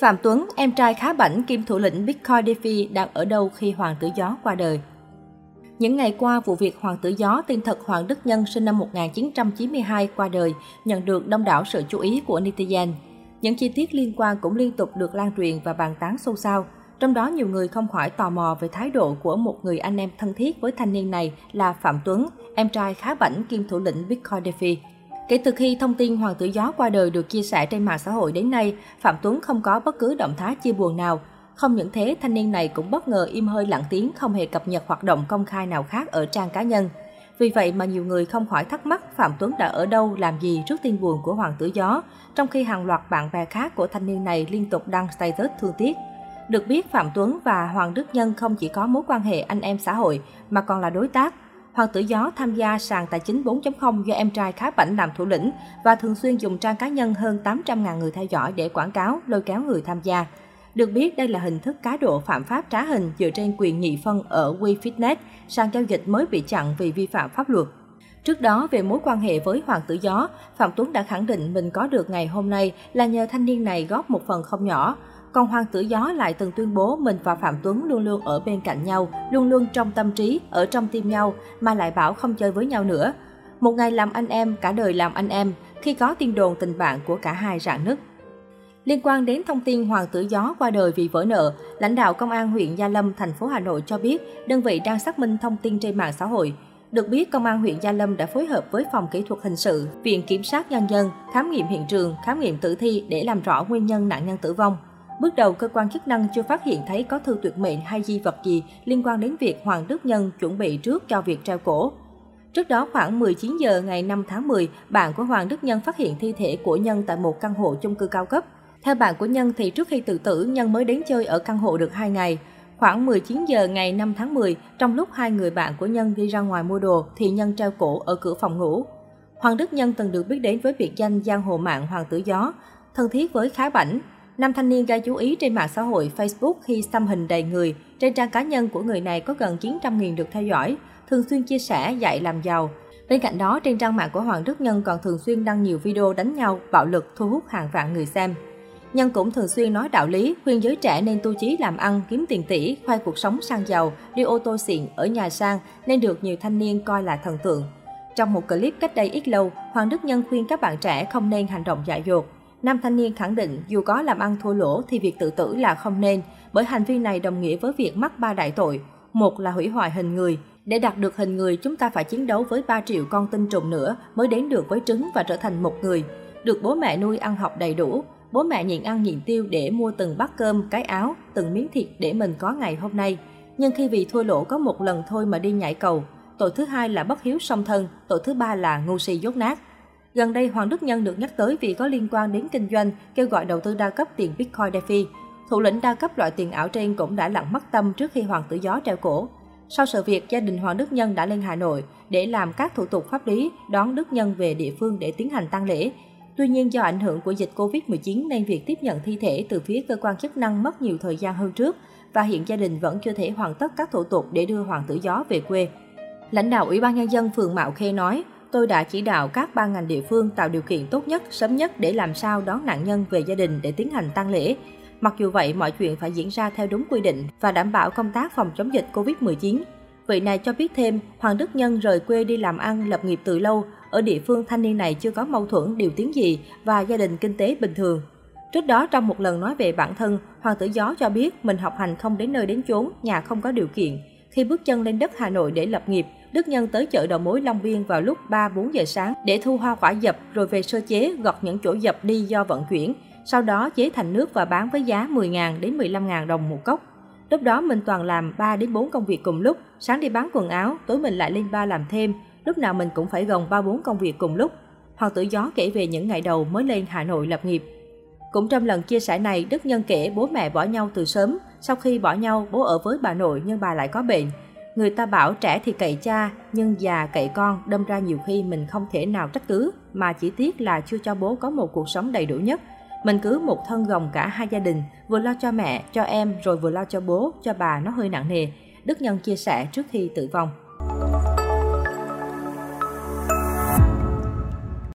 Phạm Tuấn, em trai khá bảnh kim thủ lĩnh Bitcoin DeFi đang ở đâu khi Hoàng tử Gió qua đời? Những ngày qua, vụ việc Hoàng tử Gió tên thật Hoàng Đức Nhân sinh năm 1992 qua đời nhận được đông đảo sự chú ý của netizen. Những chi tiết liên quan cũng liên tục được lan truyền và bàn tán xôn xao. Trong đó nhiều người không khỏi tò mò về thái độ của một người anh em thân thiết với thanh niên này là Phạm Tuấn, em trai khá bảnh kim thủ lĩnh Bitcoin DeFi. Kể từ khi thông tin Hoàng tử Gió qua đời được chia sẻ trên mạng xã hội đến nay, Phạm Tuấn không có bất cứ động thái chia buồn nào. Không những thế, thanh niên này cũng bất ngờ im hơi lặng tiếng không hề cập nhật hoạt động công khai nào khác ở trang cá nhân. Vì vậy mà nhiều người không khỏi thắc mắc Phạm Tuấn đã ở đâu làm gì trước tin buồn của Hoàng tử Gió, trong khi hàng loạt bạn bè khác của thanh niên này liên tục đăng status thương tiếc. Được biết Phạm Tuấn và Hoàng Đức Nhân không chỉ có mối quan hệ anh em xã hội mà còn là đối tác. Hoàng tử Gió tham gia sàn tài chính 4.0 do em trai khá bảnh làm thủ lĩnh và thường xuyên dùng trang cá nhân hơn 800.000 người theo dõi để quảng cáo, lôi kéo người tham gia. Được biết, đây là hình thức cá độ phạm pháp trá hình dựa trên quyền nhị phân ở WeFitness, sàn giao dịch mới bị chặn vì vi phạm pháp luật. Trước đó, về mối quan hệ với Hoàng tử Gió, Phạm Tuấn đã khẳng định mình có được ngày hôm nay là nhờ thanh niên này góp một phần không nhỏ. Còn Hoàng tử Gió lại từng tuyên bố mình và Phạm Tuấn luôn luôn ở bên cạnh nhau, luôn luôn trong tâm trí, ở trong tim nhau, mà lại bảo không chơi với nhau nữa. Một ngày làm anh em, cả đời làm anh em, khi có tin đồn tình bạn của cả hai rạn nứt. Liên quan đến thông tin Hoàng tử Gió qua đời vì vỡ nợ, lãnh đạo Công an huyện Gia Lâm, thành phố Hà Nội cho biết đơn vị đang xác minh thông tin trên mạng xã hội. Được biết, Công an huyện Gia Lâm đã phối hợp với Phòng Kỹ thuật Hình sự, Viện Kiểm sát Nhân dân, khám nghiệm hiện trường, khám nghiệm tử thi để làm rõ nguyên nhân nạn nhân tử vong. Bước đầu, cơ quan chức năng chưa phát hiện thấy có thư tuyệt mệnh hay di vật gì liên quan đến việc Hoàng Đức Nhân chuẩn bị trước cho việc treo cổ. Trước đó khoảng 19 giờ ngày 5 tháng 10, bạn của Hoàng Đức Nhân phát hiện thi thể của Nhân tại một căn hộ chung cư cao cấp. Theo bạn của Nhân thì trước khi tự tử, Nhân mới đến chơi ở căn hộ được 2 ngày. Khoảng 19 giờ ngày 5 tháng 10, trong lúc hai người bạn của Nhân đi ra ngoài mua đồ thì Nhân treo cổ ở cửa phòng ngủ. Hoàng Đức Nhân từng được biết đến với biệt danh giang hồ mạng Hoàng tử Gió, thân thiết với Khá Bảnh, Nam thanh niên gây chú ý trên mạng xã hội Facebook khi xăm hình đầy người. Trên trang cá nhân của người này có gần 900.000 được theo dõi, thường xuyên chia sẻ dạy làm giàu. Bên cạnh đó, trên trang mạng của Hoàng Đức Nhân còn thường xuyên đăng nhiều video đánh nhau, bạo lực thu hút hàng vạn người xem. Nhân cũng thường xuyên nói đạo lý, khuyên giới trẻ nên tu chí làm ăn, kiếm tiền tỷ, khoai cuộc sống sang giàu, đi ô tô xịn, ở nhà sang, nên được nhiều thanh niên coi là thần tượng. Trong một clip cách đây ít lâu, Hoàng Đức Nhân khuyên các bạn trẻ không nên hành động dại dột. Nam thanh niên khẳng định dù có làm ăn thua lỗ thì việc tự tử là không nên, bởi hành vi này đồng nghĩa với việc mắc ba đại tội. Một là hủy hoại hình người. Để đạt được hình người, chúng ta phải chiến đấu với 3 triệu con tinh trùng nữa mới đến được với trứng và trở thành một người. Được bố mẹ nuôi ăn học đầy đủ, bố mẹ nhịn ăn nhịn tiêu để mua từng bát cơm, cái áo, từng miếng thịt để mình có ngày hôm nay. Nhưng khi vì thua lỗ có một lần thôi mà đi nhảy cầu, tội thứ hai là bất hiếu song thân, tội thứ ba là ngu si dốt nát. Gần đây, Hoàng Đức Nhân được nhắc tới vì có liên quan đến kinh doanh, kêu gọi đầu tư đa cấp tiền Bitcoin DeFi. Thủ lĩnh đa cấp loại tiền ảo trên cũng đã lặng mất tâm trước khi Hoàng tử Gió treo cổ. Sau sự việc, gia đình Hoàng Đức Nhân đã lên Hà Nội để làm các thủ tục pháp lý, đón Đức Nhân về địa phương để tiến hành tang lễ. Tuy nhiên do ảnh hưởng của dịch Covid-19 nên việc tiếp nhận thi thể từ phía cơ quan chức năng mất nhiều thời gian hơn trước và hiện gia đình vẫn chưa thể hoàn tất các thủ tục để đưa Hoàng tử Gió về quê. Lãnh đạo Ủy ban Nhân dân phường Mạo Khê nói, tôi đã chỉ đạo các ban ngành địa phương tạo điều kiện tốt nhất, sớm nhất để làm sao đón nạn nhân về gia đình để tiến hành tang lễ. Mặc dù vậy, mọi chuyện phải diễn ra theo đúng quy định và đảm bảo công tác phòng chống dịch COVID-19. Vị này cho biết thêm, Hoàng Đức Nhân rời quê đi làm ăn, lập nghiệp từ lâu. Ở địa phương thanh niên này chưa có mâu thuẫn, điều tiếng gì và gia đình kinh tế bình thường. Trước đó, trong một lần nói về bản thân, Hoàng tử Gió cho biết mình học hành không đến nơi đến chốn, nhà không có điều kiện. Khi bước chân lên đất Hà Nội để lập nghiệp, Đức Nhân tới chợ đầu mối Long Biên vào lúc 3-4 giờ sáng để thu hoa quả dập rồi về sơ chế gọt những chỗ dập đi do vận chuyển. Sau đó chế thành nước và bán với giá 10.000 đến 15.000 đồng một cốc. Lúc đó mình toàn làm 3 đến 4 công việc cùng lúc, sáng đi bán quần áo, tối mình lại lên ba làm thêm, lúc nào mình cũng phải gồng 3 4 công việc cùng lúc. Hoàng tử Gió kể về những ngày đầu mới lên Hà Nội lập nghiệp. Cũng trong lần chia sẻ này, Đức Nhân kể bố mẹ bỏ nhau từ sớm, sau khi bỏ nhau bố ở với bà nội nhưng bà lại có bệnh. Người ta bảo trẻ thì cậy cha, nhưng già cậy con, đâm ra nhiều khi mình không thể nào trách cứ, mà chỉ tiếc là chưa cho bố có một cuộc sống đầy đủ nhất. Mình cứ một thân gồng cả hai gia đình, vừa lo cho mẹ, cho em, rồi vừa lo cho bố, cho bà nó hơi nặng nề. Đức Nhân chia sẻ trước khi tử vong.